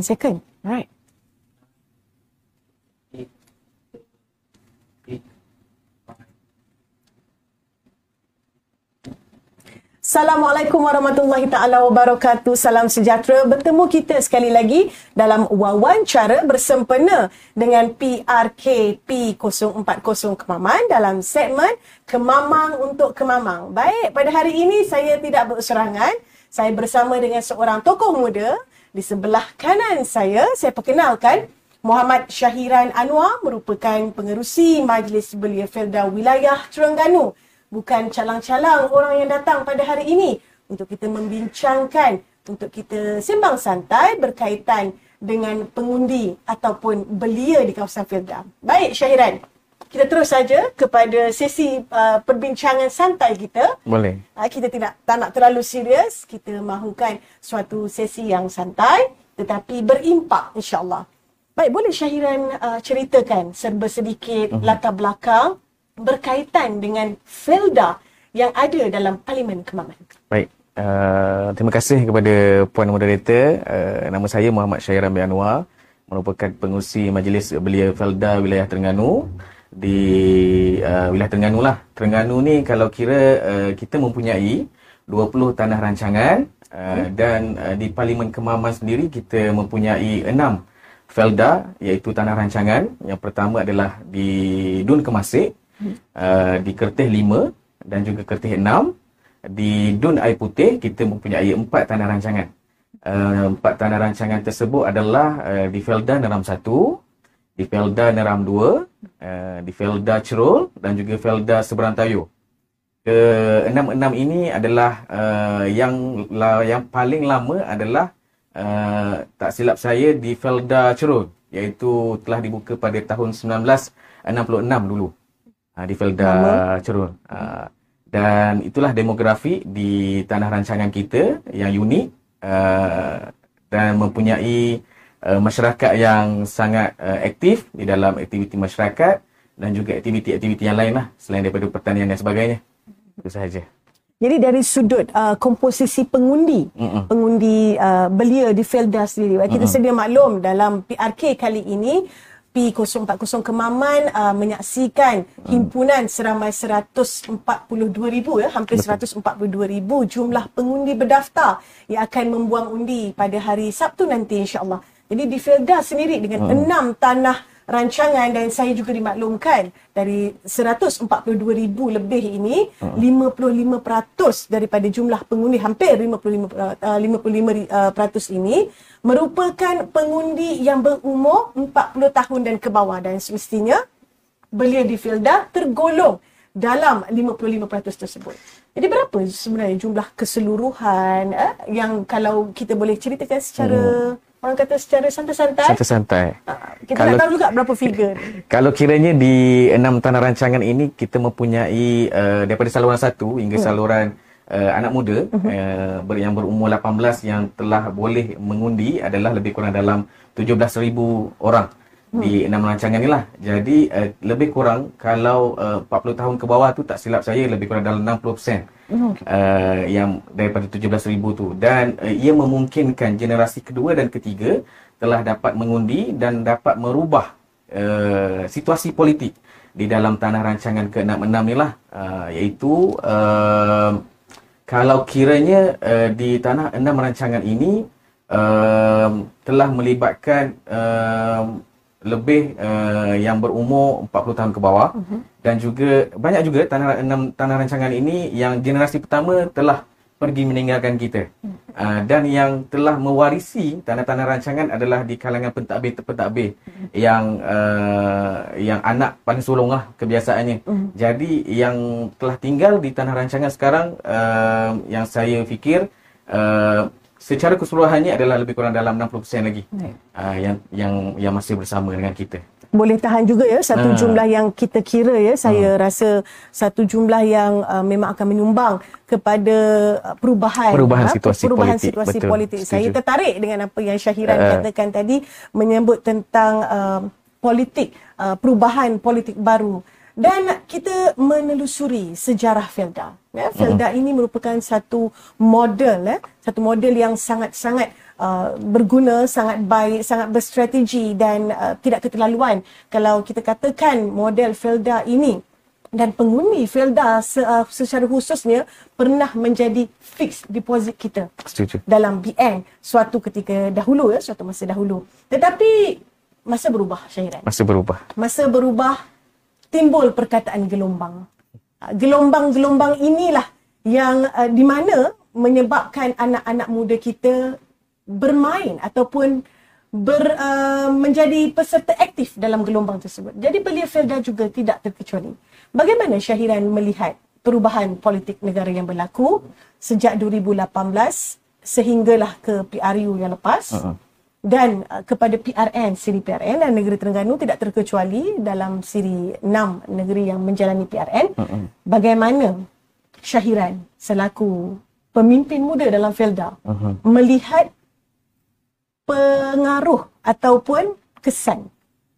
10 second. Alright. Assalamualaikum warahmatullahi taala wabarakatuh. Salam sejahtera. Bertemu kita sekali lagi dalam wawancara bersempena dengan PRK P040 Kemaman dalam segmen Kemamang untuk Kemamang. Baik, pada hari ini saya tidak berserangan. Saya bersama dengan seorang tokoh muda di sebelah kanan saya. Saya perkenalkan Muhammad Syahiran Anwar merupakan pengerusi Majlis Belia Felda Wilayah Terengganu bukan calang-calang orang yang datang pada hari ini untuk kita membincangkan, untuk kita sembang santai berkaitan dengan pengundi ataupun belia di kawasan Filda. Baik Syahiran, kita terus saja kepada sesi uh, perbincangan santai kita. Boleh. Uh, kita tidak tak nak terlalu serius. Kita mahukan suatu sesi yang santai tetapi berimpak insya-Allah. Baik, boleh Syahiran uh, ceritakan serba sedikit uh-huh. latar belakang berkaitan dengan Felda yang ada dalam Parlimen Kemaman. Baik. Uh, terima kasih kepada Puan Moderator. Uh, nama saya Muhammad Syairan bin Anwar merupakan pengusi Majlis Belia Felda Wilayah Terengganu di uh, wilayah Terengganu lah. Terengganu ni kalau kira uh, kita mempunyai 20 tanah rancangan uh, dan uh, di Parlimen Kemaman sendiri kita mempunyai 6 felda iaitu tanah rancangan. Yang pertama adalah di Dun Kemasik, uh, di Kertih 5 dan juga Kertih 6. Di Dun Air Putih kita mempunyai 4 tanah rancangan. Uh, empat tanah rancangan tersebut adalah uh, di Felda Neram 1, di Felda Neram 2, uh, di Felda Cerul dan juga Felda Seberantayu. Ke-6-6 ini adalah uh, yang la, yang paling lama adalah uh, tak silap saya di Felda Cerul iaitu telah dibuka pada tahun 1966 dulu uh, di Felda Cerul. Uh, dan itulah demografi di tanah rancangan kita yang unik uh, dan mempunyai uh, masyarakat yang sangat uh, aktif di dalam aktiviti masyarakat dan juga aktiviti-aktiviti yang lain lah selain daripada pertanian dan sebagainya. Itu sahaja. Jadi dari sudut uh, komposisi pengundi, Mm-mm. pengundi uh, belia di Felda sendiri, kita Mm-mm. sedia maklum dalam PRK kali ini, P040 Kemaman uh, menyaksikan mm. himpunan seramai 142,000 ya, hampir 142,000 jumlah pengundi berdaftar yang akan membuang undi pada hari Sabtu nanti insya-Allah. Jadi di Felda sendiri dengan hmm. enam tanah rancangan dan saya juga dimaklumkan dari 142,000 lebih ini hmm. 55% daripada jumlah pengundi hampir 55 uh, 55% uh, ini merupakan pengundi yang berumur 40 tahun dan ke bawah dan semestinya belia di Felda tergolong dalam 55% tersebut. Jadi berapa sebenarnya jumlah keseluruhan eh, yang kalau kita boleh ceritakan secara hmm orang kata secara santai-santai. Santai-santai. Uh, kita kalau, nak tahu juga berapa figure. Kalau kiranya di enam tanah rancangan ini kita mempunyai uh, daripada saluran satu hingga hmm. saluran uh, anak muda hmm. uh, yang berumur 18 yang telah boleh mengundi adalah lebih kurang dalam 17,000 orang hmm. di enam rancangan ni lah. Jadi uh, lebih kurang kalau uh, 40 tahun ke bawah tu tak silap saya lebih kurang dalam 60% uh, yang daripada 17,000 tu dan uh, ia memungkinkan generasi kedua dan ketiga telah dapat mengundi dan dapat merubah uh, situasi politik di dalam tanah rancangan ke-66 ni lah uh, iaitu uh, kalau kiranya uh, di tanah enam rancangan ini uh, telah melibatkan uh, lebih uh, yang berumur 40 tahun ke bawah uh-huh. dan juga banyak juga tanah enam tanah rancangan ini yang generasi pertama telah pergi meninggalkan kita uh-huh. uh, dan yang telah mewarisi tanah-tanah rancangan adalah di kalangan pentadbir-pentadbir uh-huh. yang uh, yang anak paling sulung lah kebiasaannya uh-huh. jadi yang telah tinggal di tanah rancangan sekarang uh, yang saya fikir uh, secara keseluruhannya adalah lebih kurang dalam 60% lagi uh, yang yang yang masih bersama dengan kita. Boleh tahan juga ya satu uh. jumlah yang kita kira ya saya uh. rasa satu jumlah yang uh, memang akan menyumbang kepada perubahan perubahan ha? situasi perubahan politik. situasi Betul. politik. Setuju. Saya tertarik dengan apa yang Syahiran uh. katakan tadi menyebut tentang uh, politik uh, perubahan politik baru dan kita menelusuri sejarah Felda. Ya, Felda uh-huh. ini merupakan satu model, ya, satu model yang sangat-sangat uh, berguna, sangat baik, sangat berstrategi dan uh, tidak keterlaluan. Kalau kita katakan model Felda ini dan pengundi Felda se, uh, secara khususnya pernah menjadi fixed deposit kita Setuju. dalam BN suatu ketika dahulu ya suatu masa dahulu tetapi masa berubah Syahiran masa berubah masa berubah timbul perkataan gelombang. Ah, gelombang-gelombang inilah yang uh, di mana menyebabkan anak-anak muda kita bermain ataupun ber, uh, menjadi peserta aktif dalam gelombang tersebut. Jadi Belia Felda juga tidak terkecuali. Bagaimana Syahiran melihat perubahan politik negara yang berlaku sejak 2018 sehinggalah ke PRU yang lepas. Uh-uh. Dan uh, kepada PRN, siri PRN dan negeri Terengganu tidak terkecuali dalam siri 6 negeri yang menjalani PRN. Uh-uh. Bagaimana Syahiran selaku pemimpin muda dalam Felda uh-huh. melihat pengaruh ataupun kesan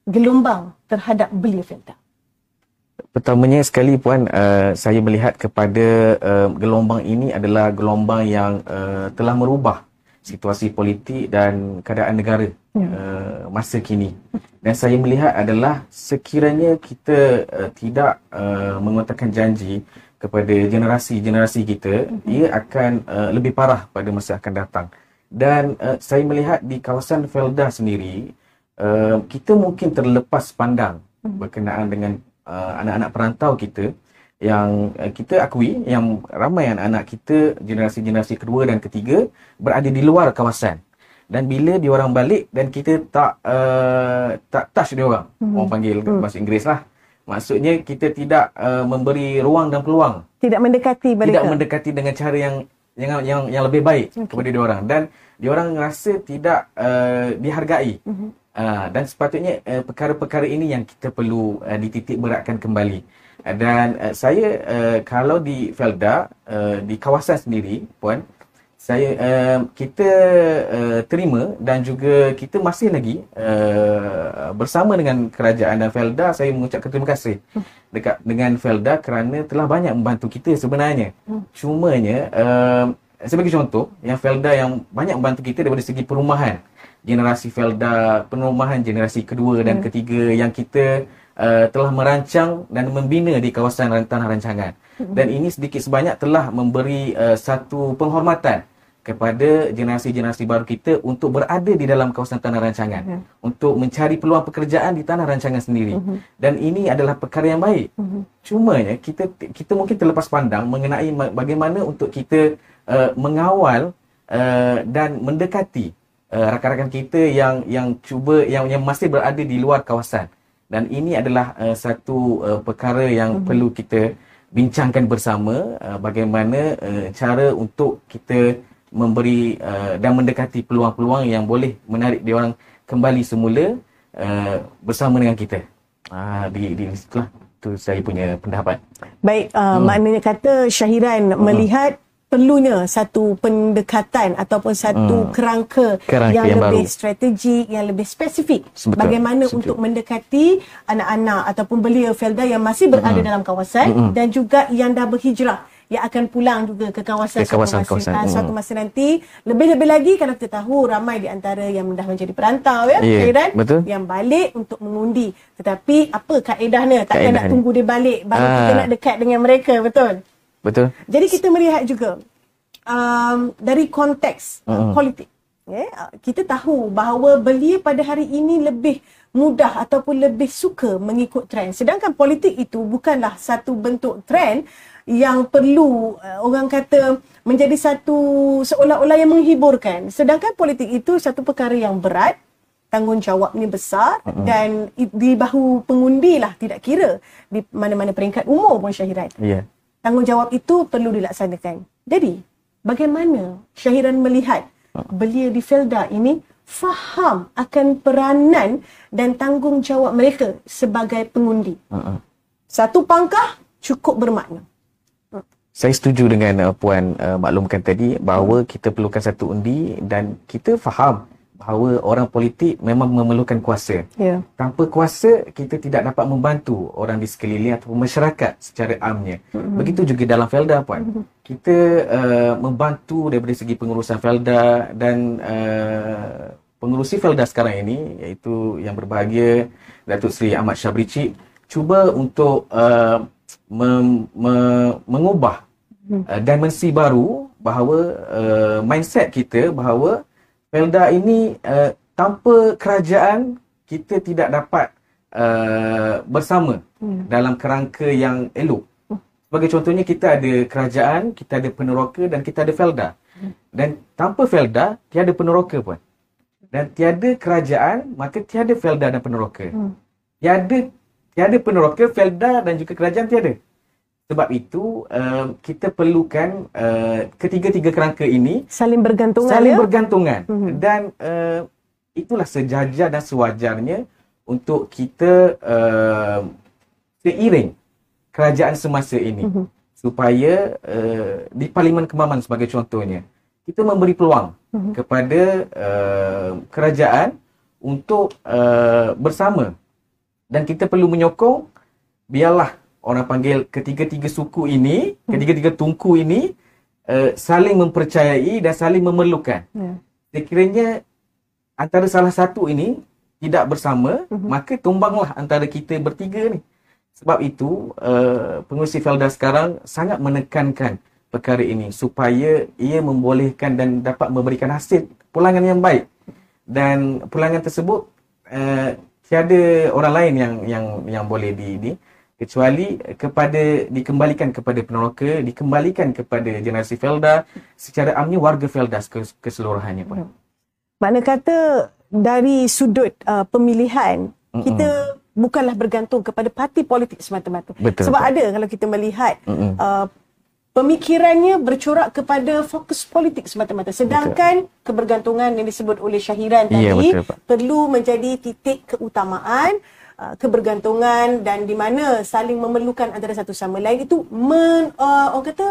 gelombang terhadap belia Felda? Pertamanya sekali puan uh, saya melihat kepada uh, gelombang ini adalah gelombang yang uh, telah merubah situasi politik dan keadaan negara ya. uh, masa kini. Dan saya melihat adalah sekiranya kita uh, tidak uh, mengutarakan janji kepada generasi-generasi kita, uh-huh. ia akan uh, lebih parah pada masa akan datang. Dan uh, saya melihat di kawasan Felda sendiri, uh, kita mungkin terlepas pandang uh-huh. berkenaan dengan uh, anak-anak perantau kita yang uh, kita akui yang ramai anak-anak kita generasi-generasi kedua dan ketiga berada di luar kawasan dan bila diorang balik dan kita tak uh, tak touch dia orang hmm. orang panggil hmm. bahasa Inggeris lah maksudnya kita tidak uh, memberi ruang dan peluang tidak mendekati mereka tidak mendekati dengan cara yang yang yang, yang lebih baik okay. kepada diorang dan diorang rasa tidak uh, dihargai hmm. Uh, dan sepatutnya uh, perkara-perkara ini yang kita perlu uh, dititik beratkan kembali. Uh, dan uh, saya uh, kalau di Felda uh, di kawasan sendiri puan saya uh, kita uh, terima dan juga kita masih lagi uh, bersama dengan kerajaan dan Felda saya mengucapkan terima kasih dekat dengan Felda kerana telah banyak membantu kita sebenarnya. Hmm. Cumanya uh, sebagai contoh yang Felda yang banyak membantu kita daripada segi perumahan generasi Felda, perumahan generasi kedua dan hmm. ketiga yang kita uh, telah merancang dan membina di kawasan tanah rancangan. Hmm. Dan ini sedikit sebanyak telah memberi uh, satu penghormatan kepada generasi-generasi baru kita untuk berada di dalam kawasan tanah rancangan hmm. untuk mencari peluang pekerjaan di tanah rancangan sendiri hmm. dan ini adalah perkara yang baik hmm. cuma ya kita kita mungkin terlepas pandang mengenai bagaimana untuk kita uh, mengawal uh, dan mendekati uh, rakan-rakan kita yang yang cuba yang yang masih berada di luar kawasan dan ini adalah uh, satu uh, perkara yang mm-hmm. perlu kita bincangkan bersama uh, bagaimana uh, cara untuk kita memberi uh, dan mendekati peluang-peluang yang boleh menarik dia orang kembali semula uh, bersama dengan kita. Ah uh, di di situlah tu saya punya pendapat. Baik, uh, hmm. maknanya kata Syahiran hmm. melihat perlunya satu pendekatan ataupun satu hmm. kerangka, kerangka yang, yang lebih baru. strategik, yang lebih spesifik. Betul. Bagaimana Setuju. untuk mendekati anak-anak ataupun belia Felda yang masih berada hmm. dalam kawasan hmm. dan juga yang dah berhijrah yang akan pulang juga ke kawasan, ke kawasan, suatu, masa, kawasan. Uh, suatu hmm. masa nanti. Lebih-lebih lagi kalau kita tahu ramai di antara yang dah menjadi perantau ya, yeah, Khairan, betul. yang balik untuk mengundi. Tetapi apa kaedahnya? Takkan nak tunggu dia balik baru ah. kita nak dekat dengan mereka, betul? Betul. Jadi kita melihat juga um, dari konteks uh, politik. Yeah, kita tahu bahawa belia pada hari ini lebih mudah ataupun lebih suka mengikut trend. Sedangkan politik itu bukanlah satu bentuk trend yang perlu uh, orang kata menjadi satu seolah-olah yang menghiburkan. Sedangkan politik itu satu perkara yang berat, tanggungjawab ni besar uh-huh. dan di bahu pengundi lah tidak kira di mana-mana peringkat umur pun syahirat. Yeah tanggungjawab itu perlu dilaksanakan. Jadi, bagaimana Syahiran melihat belia di Felda ini faham akan peranan dan tanggungjawab mereka sebagai pengundi? Uh-uh. Satu pangkah cukup bermakna. Saya setuju dengan uh, Puan uh, maklumkan tadi bahawa kita perlukan satu undi dan kita faham bahawa orang politik memang memerlukan kuasa. Yeah. Tanpa kuasa, kita tidak dapat membantu orang di sekeliling atau masyarakat secara amnya. Mm-hmm. Begitu juga dalam Felda, Puan. Mm-hmm. Kita uh, membantu daripada segi pengurusan Felda dan uh, pengurusi Felda sekarang ini, iaitu yang berbahagia, Datuk Seri Ahmad Syabrici, cuba untuk uh, mem- me- mengubah uh, dimensi baru bahawa uh, mindset kita bahawa Felda ini uh, tanpa kerajaan kita tidak dapat uh, bersama hmm. dalam kerangka yang elok. Sebagai contohnya kita ada kerajaan, kita ada peneroka dan kita ada Felda. Hmm. Dan tanpa Felda tiada peneroka pun. Dan tiada kerajaan maka tiada Felda dan peneroka. Hmm. Tiada tiada peneroka, Felda dan juga kerajaan tiada. Sebab itu uh, kita perlukan uh, ketiga-tiga kerangka ini saling bergantungan saling ya? bergantungan mm-hmm. dan uh, itulah sejajar dan sewajarnya untuk kita uh, seiring kerajaan semasa ini mm-hmm. supaya uh, di Parlimen Kemaman sebagai contohnya kita memberi peluang mm-hmm. kepada uh, kerajaan untuk uh, bersama dan kita perlu menyokong biarlah orang panggil ketiga-tiga suku ini, ketiga-tiga tungku ini uh, saling mempercayai dan saling memerlukan. Yeah. Sekiranya antara salah satu ini tidak bersama, uh-huh. maka tumbanglah antara kita bertiga ni. Sebab itu, uh, pengurusi Felda sekarang sangat menekankan perkara ini supaya ia membolehkan dan dapat memberikan hasil pulangan yang baik. Dan pulangan tersebut uh, tiada orang lain yang yang yang boleh di, di kecuali kepada dikembalikan kepada peneroka dikembalikan kepada generasi Felda secara amnya warga Felda keseluruhannya pun. Hmm. Makna kata dari sudut uh, pemilihan Mm-mm. kita bukanlah bergantung kepada parti politik semata-mata. Betul, Sebab betul. ada kalau kita melihat uh, pemikirannya bercorak kepada fokus politik semata-mata. Sedangkan betul. kebergantungan yang disebut oleh Syahiran ya, tadi betul, perlu menjadi titik keutamaan Uh, kebergantungan dan di mana saling memerlukan antara satu sama lain itu men, uh, orang kata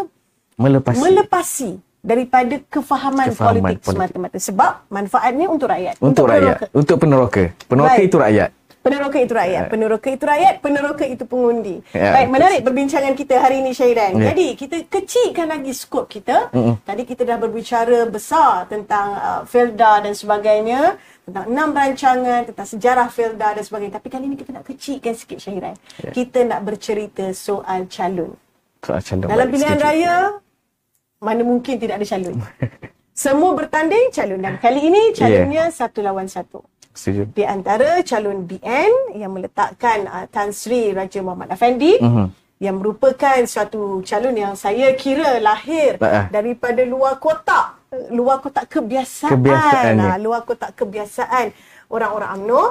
melepasi. melepasi daripada kefahaman, kefahaman politik, politik semata-mata sebab manfaatnya untuk rakyat untuk, untuk rakyat peneroka. untuk peneroka peneroka Baik. itu rakyat Peneroka itu rakyat, peneroka itu rakyat, peneroka itu pengundi. Ya, Baik, menarik perbincangan kita hari ini Syairan. Ya. Jadi, kita kecilkan lagi skop kita. Mm-mm. Tadi kita dah berbicara besar tentang uh, Felda dan sebagainya, tentang enam rancangan, tentang sejarah Felda dan sebagainya. Tapi kali ini kita nak kecilkan sikit Syairan. Ya. Kita nak bercerita soal calon. Soal calon. Dalam pilihan sikit. raya, mana mungkin tidak ada calon. Semua bertanding calon dan kali ini calonnya yeah. satu lawan satu. Setuju. Di antara calon BN yang meletakkan uh, Tan Sri Raja Muhammad Afendi uh-huh. yang merupakan suatu calon yang saya kira lahir uh daripada luar kotak luar kotak kebiasaan, kebiasaan uh, luar kotak kebiasaan orang-orang UMNO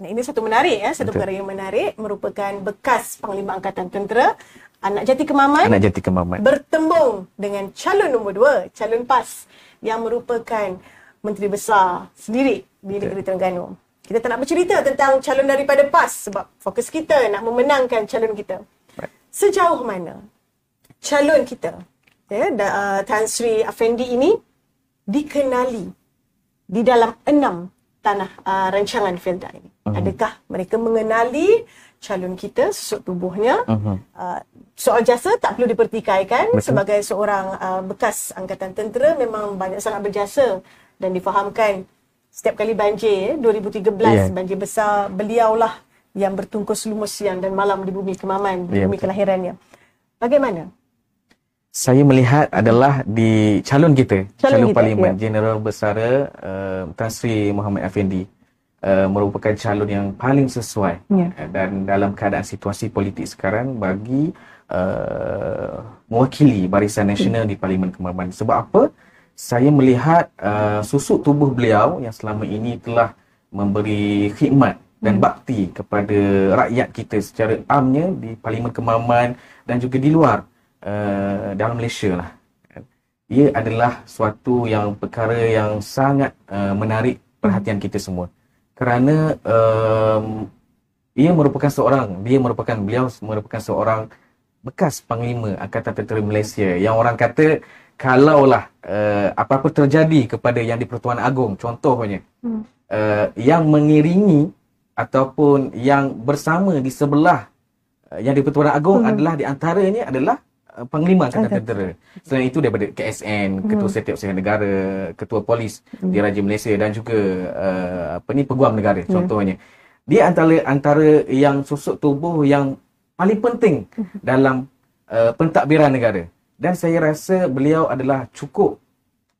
Nah, ini satu menarik ya, satu perkara yang menarik merupakan bekas Panglima Angkatan Tentera Anak Jati Kemaman. Anak Jati Kemaman. Bertembung dengan calon nombor dua, calon PAS yang merupakan Menteri Besar sendiri di negeri Terengganu. Kita tak nak bercerita tentang calon daripada PAS sebab fokus kita nak memenangkan calon kita. Sejauh mana calon kita, ya, uh, Tan Sri Afendi ini dikenali di dalam enam tanah uh, rancangan Felda ini. Uh-huh. Adakah mereka mengenali calon kita, susuk tubuhnya? Uh-huh. Uh, soal jasa tak perlu dipertikaikan Betul. sebagai seorang uh, bekas angkatan tentera memang banyak sangat berjasa dan difahamkan setiap kali banjir 2013 yeah. banjir besar beliaulah yang bertungkus lumus siang dan malam di bumi kemaman di yeah, bumi betul. kelahirannya bagaimana saya melihat adalah di calon kita calon, calon kita, parlimen yeah. general besar uh, Tan Sri Muhammad Effendi uh, merupakan calon yang paling sesuai yeah. uh, dan dalam keadaan situasi politik sekarang bagi uh, mewakili barisan nasional di parlimen kemaman sebab apa saya melihat uh, susuk tubuh beliau yang selama ini telah memberi khidmat dan hmm. bakti kepada rakyat kita secara amnya di Parlimen Kemaman dan juga di luar uh, dalam Malaysia lah. Ia adalah suatu yang perkara yang sangat uh, menarik perhatian kita semua. Kerana um, ia merupakan seorang, dia merupakan, beliau merupakan seorang bekas Panglima Angkatan Tentera Malaysia yang orang kata kalaulah uh, apa-apa terjadi kepada yang di Pertuan Agong contohnya hmm. uh, yang mengiringi ataupun yang bersama di sebelah uh, yang di Pertuan Agong hmm. adalah di antaranya adalah uh, panglima angkatan tentera. Selain itu daripada KSN, hmm. Ketua Setiausaha Negara, Ketua Polis hmm. di Raja Malaysia dan juga uh, apa ni peguam negara hmm. contohnya. Dia antara antara yang susuk tubuh yang paling penting hmm. dalam uh, pentadbiran negara dan saya rasa beliau adalah cukup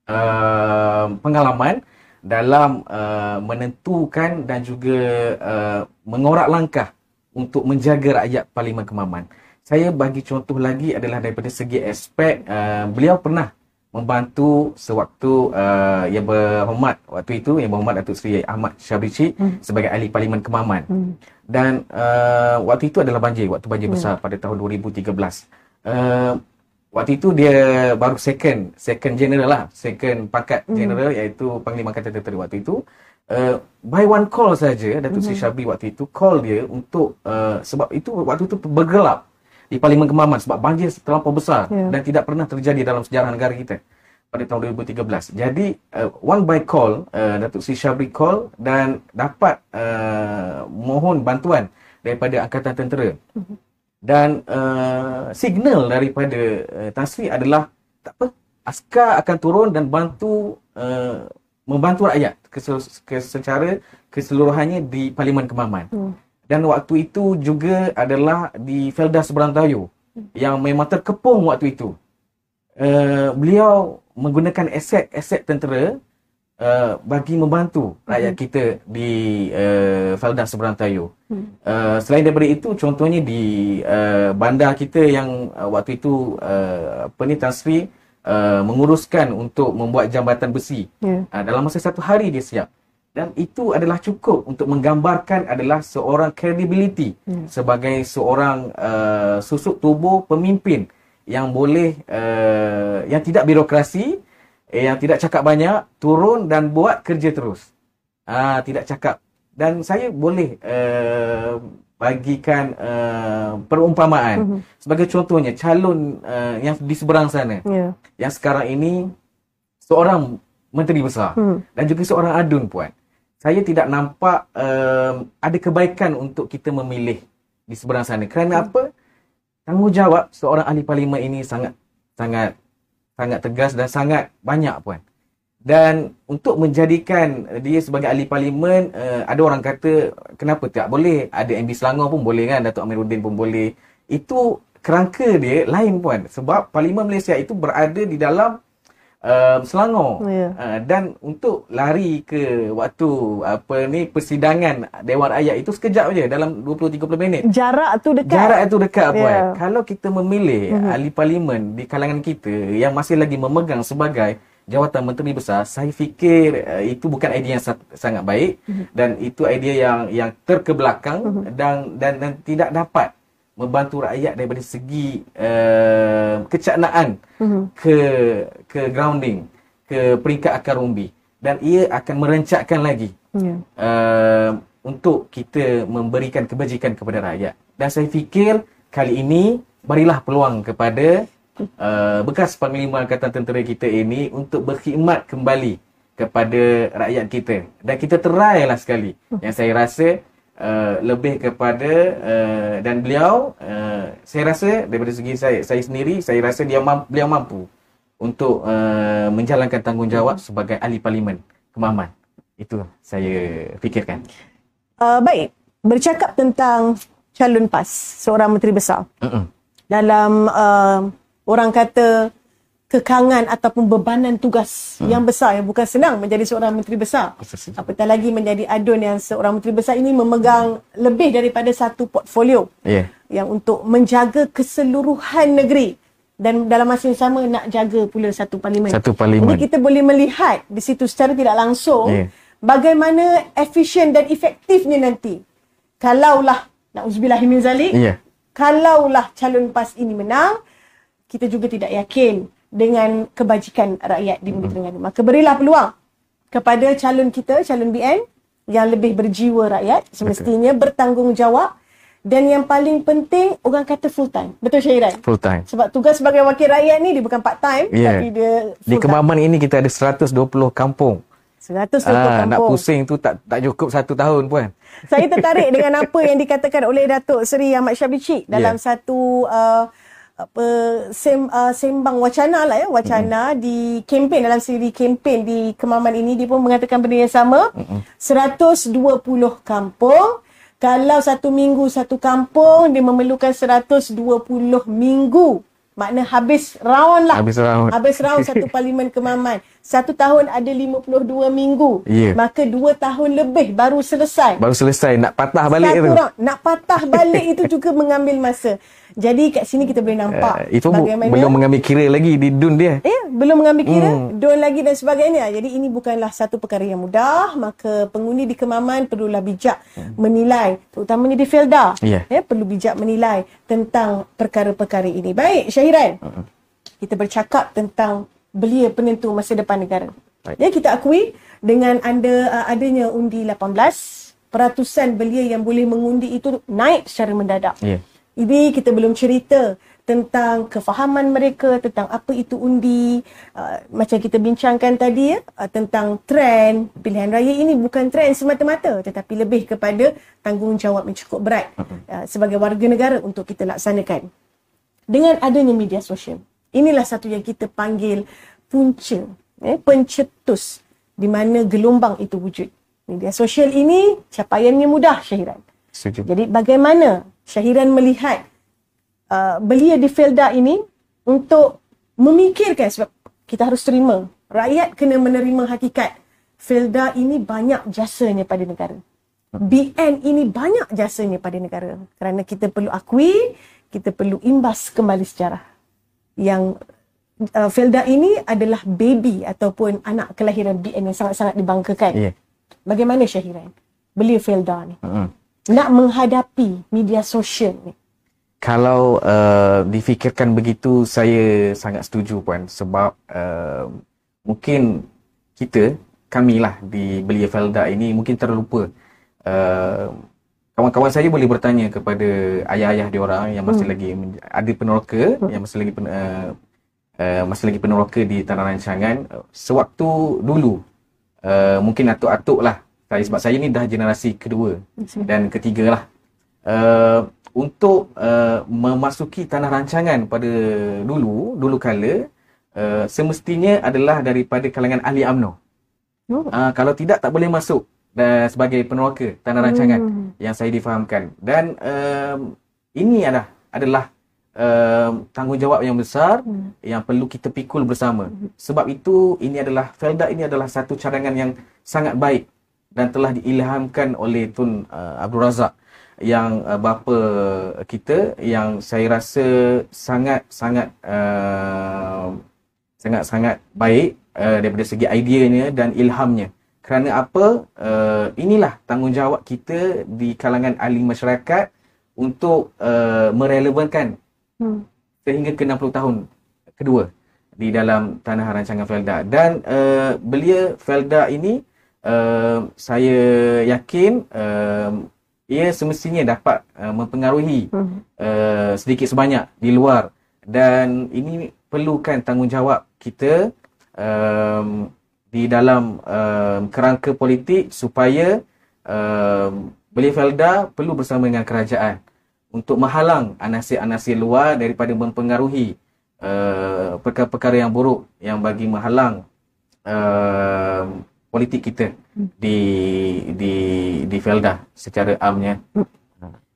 uh, pengalaman dalam uh, menentukan dan juga uh, mengorak langkah untuk menjaga rakyat Parlimen Kemaman. Saya bagi contoh lagi adalah daripada segi aspek uh, beliau pernah membantu sewaktu uh, yang berhormat waktu itu yang berhormat Datuk Seri Ahmad Syabrici hmm. sebagai ahli Parlimen Kemaman. Hmm. Dan uh, waktu itu adalah banjir, waktu banjir hmm. besar pada tahun 2013 Uh, waktu itu dia baru second second general lah second pangkat mm. general iaitu panglima angkatan tentera waktu itu uh, by one call saja Datuk mm-hmm. Sri waktu itu call dia untuk uh, sebab itu waktu itu bergelap di Parlimen Kemaman sebab banjir terlampau besar yeah. dan tidak pernah terjadi dalam sejarah negara kita pada tahun 2013. Jadi uh, one by call uh, Datuk Sri Syabri call dan dapat uh, mohon bantuan daripada angkatan tentera. Mm-hmm dan uh, signal daripada uh, Tan Sri adalah tak apa askar akan turun dan bantu uh, membantu rakyat secara keseluruhannya di Parlimen Kemaman. Hmm. Dan waktu itu juga adalah di Felda Seberang yang memang terkepung waktu itu. Uh, beliau menggunakan aset-aset tentera Uh, bagi membantu rakyat hmm. kita di uh, Felda Seberang. Hmm. Uh, selain daripada itu, contohnya di uh, bandar kita yang uh, waktu itu uh, apa ni Tan Sri uh, menguruskan untuk membuat jambatan besi. Yeah. Uh, dalam masa satu hari dia siap. Dan itu adalah cukup untuk menggambarkan adalah seorang credibility yeah. sebagai seorang uh, susuk tubuh pemimpin yang boleh uh, yang tidak birokrasi eh, yang tidak cakap banyak turun dan buat kerja terus. Ah tidak cakap dan saya boleh uh, bagikan uh, perumpamaan mm-hmm. sebagai contohnya calon uh, yang di seberang sana yeah. yang sekarang ini seorang menteri besar mm. dan juga seorang adun puan. Saya tidak nampak uh, ada kebaikan untuk kita memilih di seberang sana. Kerana mm. apa? Tanggungjawab seorang ahli parlimen ini sangat sangat sangat tegas dan sangat banyak puan. Dan untuk menjadikan dia sebagai ahli parlimen, uh, ada orang kata kenapa tak boleh? Ada MB Selangor pun boleh kan, Datuk Amiruddin pun boleh. Itu kerangka dia lain puan. Sebab parlimen Malaysia itu berada di dalam um, Selangor. Yeah. Uh, dan untuk lari ke waktu apa ni persidangan Dewan Rakyat itu sekejap aja dalam 20-30 minit. Jarak tu dekat. Jarak tu dekat yeah. puan. Kalau kita memilih mm-hmm. ahli parlimen di kalangan kita yang masih lagi memegang sebagai jawatan menteri besar, saya fikir uh, itu bukan idea yang sangat baik mm-hmm. dan itu idea yang yang terkebelakang mm-hmm. dan, dan dan tidak dapat membantu rakyat daripada segi uh, kecaknaan mm-hmm. ke ke grounding ke peringkat akar umbi dan ia akan merencatkan lagi yeah. uh, untuk kita memberikan kebajikan kepada rakyat dan saya fikir kali ini berilah peluang kepada uh, bekas panglima angkatan tentera kita ini untuk berkhidmat kembali kepada rakyat kita dan kita terailah sekali mm. yang saya rasa Uh, lebih kepada uh, dan beliau uh, saya rasa daripada segi saya saya sendiri saya rasa dia mampu, beliau mampu untuk uh, menjalankan tanggungjawab sebagai ahli parlimen kemaman itu saya fikirkan. Uh, baik. Bercakap tentang calon PAS seorang menteri besar. Uh-uh. dalam uh, orang kata kekangan ataupun bebanan tugas hmm. yang besar yang bukan senang menjadi seorang menteri besar. Apatah lagi menjadi adun yang seorang menteri besar ini memegang lebih daripada satu portfolio yeah. yang untuk menjaga keseluruhan negeri dan dalam masa yang sama nak jaga pula satu parlimen. Satu parlimen. Jadi kita boleh melihat di situ secara tidak langsung yeah. bagaimana efisien dan efektifnya nanti. Kalaulah nauzubillah min zalik. Yeah. Kalaulah calon PAS ini menang, kita juga tidak yakin dengan kebajikan rakyat di Bumi Terengganu. Maka berilah peluang kepada calon kita, calon BN yang lebih berjiwa rakyat semestinya okay. bertanggungjawab dan yang paling penting orang kata full time. Betul Syairan? Full time. Sebab tugas sebagai wakil rakyat ni dia bukan part time yeah. tapi dia full Di Kemaman ini kita ada 120 kampung. 120 ah, kampung. Nak pusing tu tak tak cukup satu tahun pun. Saya tertarik dengan apa yang dikatakan oleh Datuk Seri Ahmad Syabri dalam yeah. satu uh, apa sem, uh, sembang wacana lah ya wacana mm-hmm. di kempen dalam siri kempen di Kemaman ini dia pun mengatakan benda yang sama. Mm-hmm. 120 kampung. Kalau satu minggu satu kampung dia memerlukan 120 minggu. Makna habis round lah. Habis round. Habis round satu parlimen Kemaman satu tahun ada 52 minggu yeah. maka dua tahun lebih baru selesai baru selesai nak patah balik satu itu round, nak patah balik itu juga mengambil masa jadi kat sini kita boleh nampak uh, itu bagaimana belum mengambil kira lagi di dun dia. Ya, belum mengambil kira, hmm. don lagi dan sebagainya. Jadi ini bukanlah satu perkara yang mudah, maka pengundi di kemaman perlulah bijak hmm. menilai, terutamanya di Felda. Yeah. Ya, perlu bijak menilai tentang perkara-perkara ini. Baik, Syahiran. Hmm. Kita bercakap tentang belia penentu masa depan negara. Baik. Ya, kita akui dengan anda uh, adanya undi 18, peratusan belia yang boleh mengundi itu naik secara mendadak. Yeah. Ini kita belum cerita tentang kefahaman mereka tentang apa itu undi uh, macam kita bincangkan tadi ya uh, tentang trend pilihan raya ini bukan trend semata-mata tetapi lebih kepada tanggungjawab yang cukup berat uh, sebagai warga negara untuk kita laksanakan dengan adanya media sosial inilah satu yang kita panggil punca eh, pencetus di mana gelombang itu wujud. Media sosial ini capaiannya mudah Syahiran Setuju. jadi bagaimana Syahiran melihat uh, belia di Felda ini untuk memikirkan sebab kita harus terima. Rakyat kena menerima hakikat. Felda ini banyak jasanya pada negara. BN ini banyak jasanya pada negara. Kerana kita perlu akui kita perlu imbas kembali sejarah yang uh, Felda ini adalah baby ataupun anak kelahiran BN yang sangat-sangat dibanggakan. Yeah. Bagaimana Syahiran? Belia Felda ni. Uh-huh. Nak menghadapi media sosial ni kalau uh, difikirkan begitu saya sangat setuju puan sebab uh, mungkin kita kami lah di Belia Felda ini mungkin terlupa uh, kawan-kawan saya boleh bertanya kepada ayah-ayah diorang yang masih hmm. lagi ada peneroka hmm. yang masih lagi pen, uh, uh, masih lagi peneroka di tanah rancangan sewaktu dulu uh, mungkin atuk-atuk lah saya sebab saya ni dah generasi kedua dan ketiga lah uh, untuk uh, memasuki tanah rancangan pada dulu dulu kala uh, semestinya adalah daripada kalangan ahli AMNO. Oh. Uh, kalau tidak tak boleh masuk uh, sebagai peneroka tanah rancangan hmm. yang saya difahamkan dan uh, ini adalah adalah uh, tanggungjawab yang besar hmm. yang perlu kita pikul bersama. Hmm. Sebab itu ini adalah Felda ini adalah satu cadangan yang sangat baik dan telah diilhamkan oleh Tun uh, Abdul Razak yang uh, bapa kita yang saya rasa sangat sangat uh, sangat sangat baik uh, daripada segi ideanya dan ilhamnya kerana apa? Uh, inilah tanggungjawab kita di kalangan ahli masyarakat untuk uh, merelevankan hmm. sehingga ke 60 tahun kedua di dalam tanah rancangan Felda. Dan uh, belia Felda ini uh, saya yakin uh, ia semestinya dapat uh, mempengaruhi uh, sedikit sebanyak di luar. Dan ini perlukan tanggungjawab kita um, di dalam um, kerangka politik supaya um, Belia Felda perlu bersama dengan kerajaan untuk menghalang anasir-anasir luar daripada mempengaruhi uh, perkara-perkara yang buruk yang bagi menghalang uh, politik kita di di di Felda secara amnya.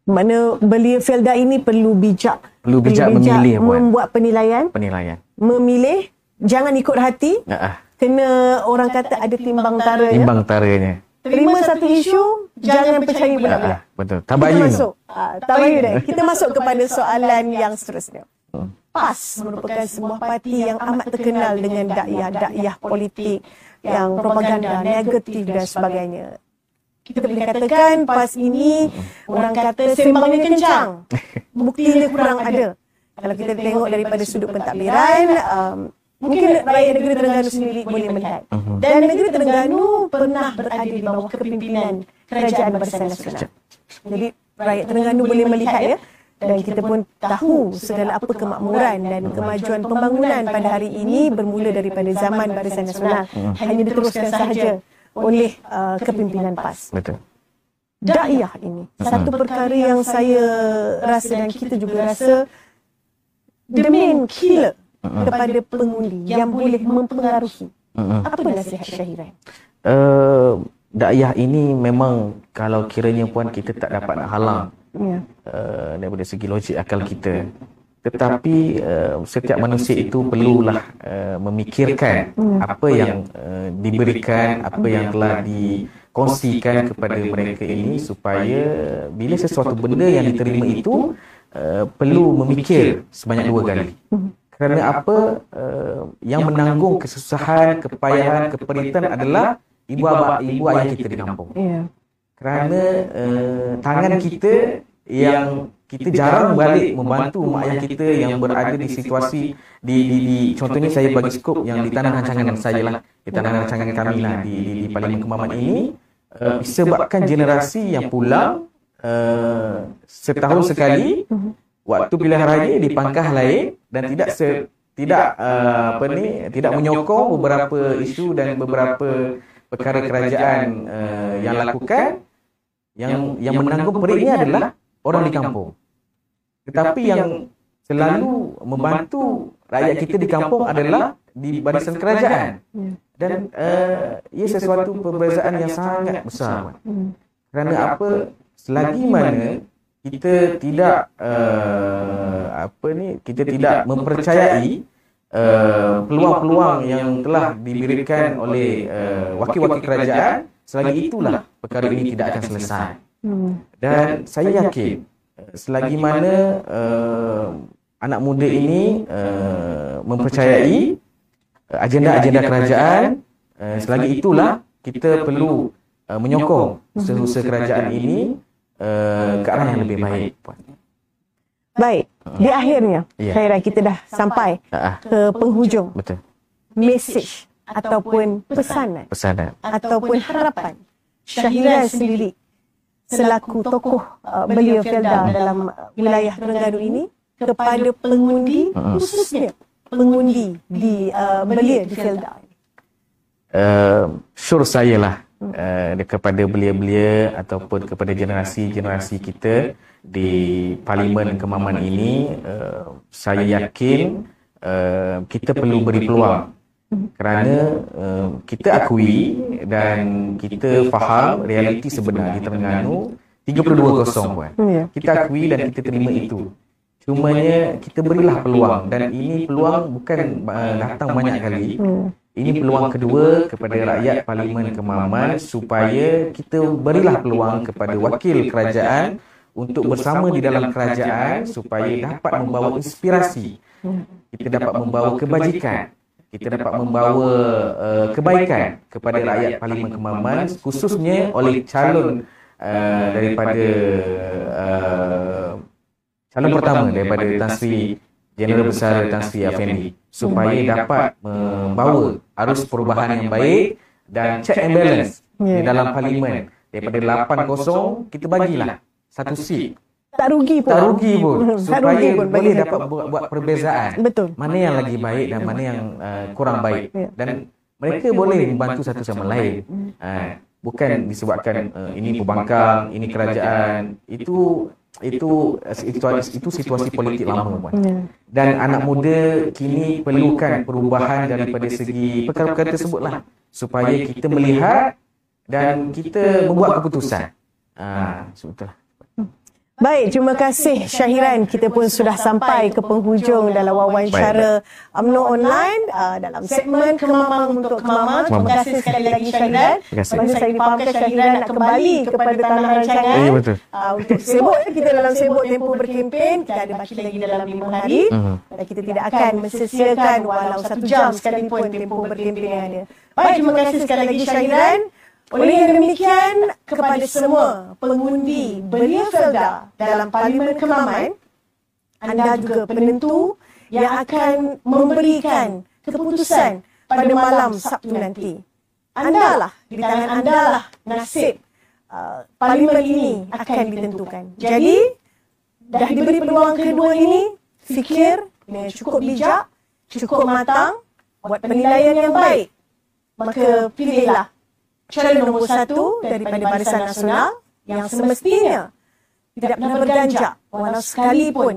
Mana belia Felda ini perlu bijak. Perlu bijak, perlu bijak memilih membuat penilaian. Penilaian. Memilih jangan ikut hati. Uh-uh. Kena orang kata ada timbang tara Timbang taranya. Terima satu isu, jangan percaya benda uh, Betul. Tabayu. Kita masuk. Uh, tabayu dah. Kita masuk kepada soalan yang seterusnya. Hmm. PAS merupakan sebuah parti yang amat terkenal dengan dakwah-dakwah politik yang propaganda negatif dan sebagainya. Kita boleh katakan PAS ini orang kata sembangnya kencang. Buktinya kurang ada. Kalau kita tengok daripada sudut pentadbiran, um, mungkin rakyat negeri Terengganu sendiri boleh melihat. Mhm. Dan negeri Terengganu pernah berada di bawah kepimpinan kerajaan Barisan Nasional. Jadi rakyat Terengganu boleh melihat ya. Dan kita pun tahu segala apa kemakmuran dan kemajuan pembangunan pada hari ini bermula daripada zaman Barisan Nasional. Hanya diteruskan sahaja oleh uh, kepimpinan PAS. Betul. Dakwah ini. Satu perkara yang saya rasa dan kita juga rasa the main killer kepada pengundi yang boleh mempengaruhi. Apa nasihat Syahiran? Uh, dakwah ini memang kalau kiranya puan kita tak dapat nak halang yeah. uh, daripada segi logik akal kita tetapi uh, setiap manusia itu perlulah uh, memikirkan mm. apa yang uh, diberikan apa yang telah dikongsikan kepada mereka ini supaya bila sesuatu benda yang diterima itu uh, perlu memikir sebanyak dua kali Kerana apa? Uh, yang menanggung kesusahan, kepayahan, keperitan adalah ibu abah, ibu ayah kita di kampung. Ya. Kerana uh, tangan kita yang kita jarang balik membantu mak ayah kita yang berada di situasi di, di, di contohnya saya bagi skop yang di tanah rancangan saya lah di tanah rancangan kami lah di, di, di Parlimen Kemaman ini uh, disebabkan generasi yang pulang uh, setahun sekali waktu pilihan raya di pangkah lain dan tidak se, tidak uh, apa ni tidak menyokong beberapa isu dan beberapa perkara kerajaan uh, yang lakukan yang yang menanggung periknya adalah orang di kampung. Tetapi yang selalu membantu rakyat kita di kampung adalah di barisan kerajaan. Ya. Dan uh, ia sesuatu perbezaan yang sangat besar. Hmm. Kerana apa? Selagi mana kita tidak uh, apa ni kita tidak mempercayai uh, peluang-peluang yang telah diberikan oleh uh, wakil-wakil kerajaan selagi itulah perkara ini tidak akan selesai. Hmm. Dan saya yakin eh, selagi mana uh, anak muda ini uh, mempercayai agenda-agenda kerajaan, uh, selagi itulah kita perlu uh, menyokong usaha-usaha kerajaan ini uh, ke arah yang lebih baik. Baik, di akhirnya, yeah. Khairah, kita dah sampai uh, ke penghujung. Betul. Message ataupun pesanan, pesanan. ataupun harapan Syahiran sendiri selaku tokoh uh, belia Felda dalam wilayah Terengganu ini kepada pengundi khususnya pengundi di uh, belia di Felda? Uh, sure saya lah uh, kepada belia-belia ataupun kepada generasi-generasi kita di Parlimen Kemaman ini uh, saya yakin uh, kita perlu beri peluang kerana uh, kita akui dan kita faham realiti sebenar di Terengganu 32-0 puan. Ya. Kita akui dan kita terima itu. Cumanya kita berilah peluang dan ini peluang bukan uh, datang banyak kali. Hmm. Ini peluang kedua kepada rakyat Parlimen Kemaman supaya kita berilah peluang kepada wakil kerajaan untuk bersama di dalam kerajaan supaya dapat membawa inspirasi. Hmm. Kita dapat membawa kebajikan. kita dapat membawa uh, kebaikan kepada rakyat Parlimen Kemaman khususnya oleh calon uh, daripada uh, calon pertama daripada Tan Sri Jeneral Besar Tan Sri Afendi supaya dapat membawa arus perubahan yang baik dan check and balance di dalam parlimen daripada 8-0 kita bagilah satu seat tak rugi pun. Tak rugi pun. Supaya tak rugi pun boleh dapat buat, buat perbezaan. Betul. Mana yang lagi baik dan mana yang uh, kurang baik. Ya. Dan mereka boleh membantu satu sama lain. Uh, bukan disebabkan uh, ini pembangkang, ini kerajaan. Itu itu situasi, itu situasi politik lama pun. Ya. Dan anak muda kini perlukan perubahan daripada segi perkara-perkara tersebutlah supaya kita melihat dan kita membuat keputusan. Ah, uh, sebetulnya. Baik, terima kasih Syahiran. Kita pun sudah sampai ke penghujung dalam wawancara UMNO Online uh, dalam segmen Kemamang untuk Kemamang. Terima kasih sekali lagi Syahiran. Terima kasih. Saya dipahamkan Syahiran nak kembali kepada tanah rancangan. Ya, betul. Uh, untuk sibuk, kita dalam sibuk tempoh berkempen. Kita ada baki lagi dalam lima hari. Uh-huh. Dan kita tidak akan mesesiakan walau satu jam sekalipun tempoh berkempen yang ada. Baik, terima kasih sekali lagi Syahiran. Oleh yang demikian, kepada semua pengundi Belia Felda dalam Parlimen Kemaman, anda juga penentu yang akan memberikan keputusan pada malam Sabtu nanti. Anda lah, di tangan anda lah nasib uh, Parlimen ini akan ditentukan. Jadi, dah diberi peluang kedua ini, fikir dengan cukup bijak, cukup matang, buat penilaian yang baik. Maka pilihlah calon nombor satu daripada Barisan Nasional yang semestinya tidak pernah berganjak walau sekalipun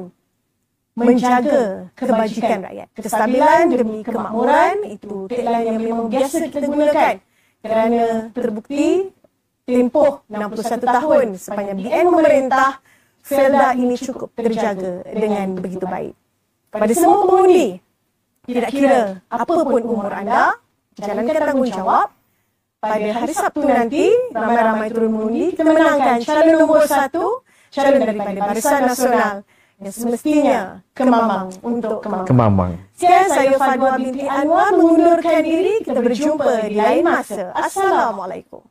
menjaga kebajikan rakyat. Kestabilan demi kemakmuran itu tagline yang memang biasa kita gunakan kerana terbukti tempoh 61 tahun sepanjang BN memerintah Felda ini cukup terjaga dengan begitu baik. Pada semua pengundi, tidak kira apa pun umur anda, jalankan tanggungjawab pada hari Sabtu nanti ramai-ramai turun mengundi kita menangkan calon nombor satu calon daripada Barisan Nasional yang semestinya kemamang untuk kemamang. Kemamang. Sekian saya Fadwa binti Anwar mengundurkan diri. Kita berjumpa di lain masa. Assalamualaikum.